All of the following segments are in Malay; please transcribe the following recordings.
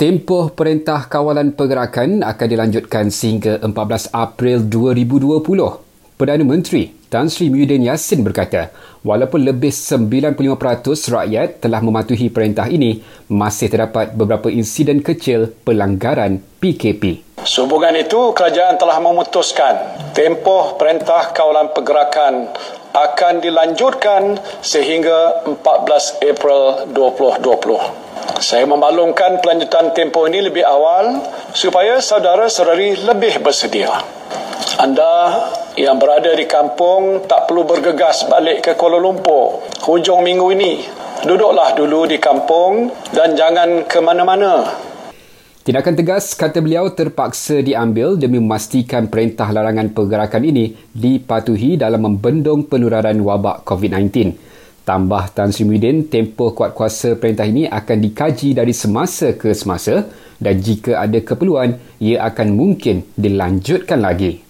Tempoh Perintah Kawalan Pergerakan akan dilanjutkan sehingga 14 April 2020. Perdana Menteri Tan Sri Muhyiddin Yassin berkata, walaupun lebih 95% rakyat telah mematuhi perintah ini, masih terdapat beberapa insiden kecil pelanggaran PKP. Sehubungan itu, kerajaan telah memutuskan tempoh Perintah Kawalan Pergerakan akan dilanjutkan sehingga 14 April 2020. Saya memaklumkan pelanjutan tempoh ini lebih awal supaya saudara-saudari lebih bersedia. Anda yang berada di kampung tak perlu bergegas balik ke Kuala Lumpur hujung minggu ini. Duduklah dulu di kampung dan jangan ke mana-mana. Tindakan tegas, kata beliau, terpaksa diambil demi memastikan perintah larangan pergerakan ini dipatuhi dalam membendung penularan wabak COVID-19. Tambah Tan Sri Muhyiddin, tempoh kuat kuasa perintah ini akan dikaji dari semasa ke semasa dan jika ada keperluan, ia akan mungkin dilanjutkan lagi.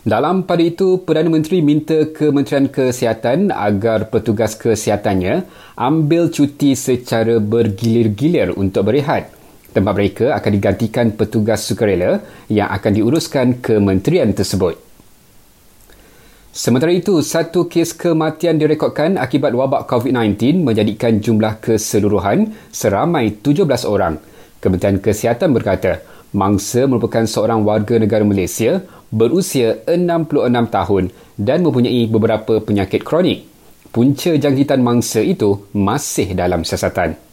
Dalam pada itu, Perdana Menteri minta Kementerian Kesihatan agar petugas kesihatannya ambil cuti secara bergilir-gilir untuk berehat. Tempat mereka akan digantikan petugas sukarela yang akan diuruskan kementerian tersebut. Sementara itu, satu kes kematian direkodkan akibat wabak COVID-19 menjadikan jumlah keseluruhan seramai 17 orang. Kementerian Kesihatan berkata, mangsa merupakan seorang warga negara Malaysia berusia 66 tahun dan mempunyai beberapa penyakit kronik. Punca jangkitan mangsa itu masih dalam siasatan.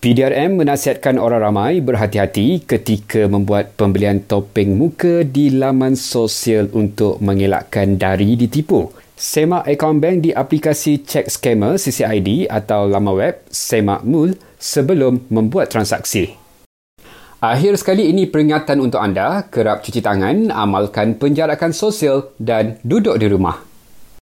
PDRM menasihatkan orang ramai berhati-hati ketika membuat pembelian topeng muka di laman sosial untuk mengelakkan dari ditipu. Semak akaun bank di aplikasi Check Scammer CCID atau laman web Semak Mul sebelum membuat transaksi. Akhir sekali ini peringatan untuk anda, kerap cuci tangan, amalkan penjarakan sosial dan duduk di rumah.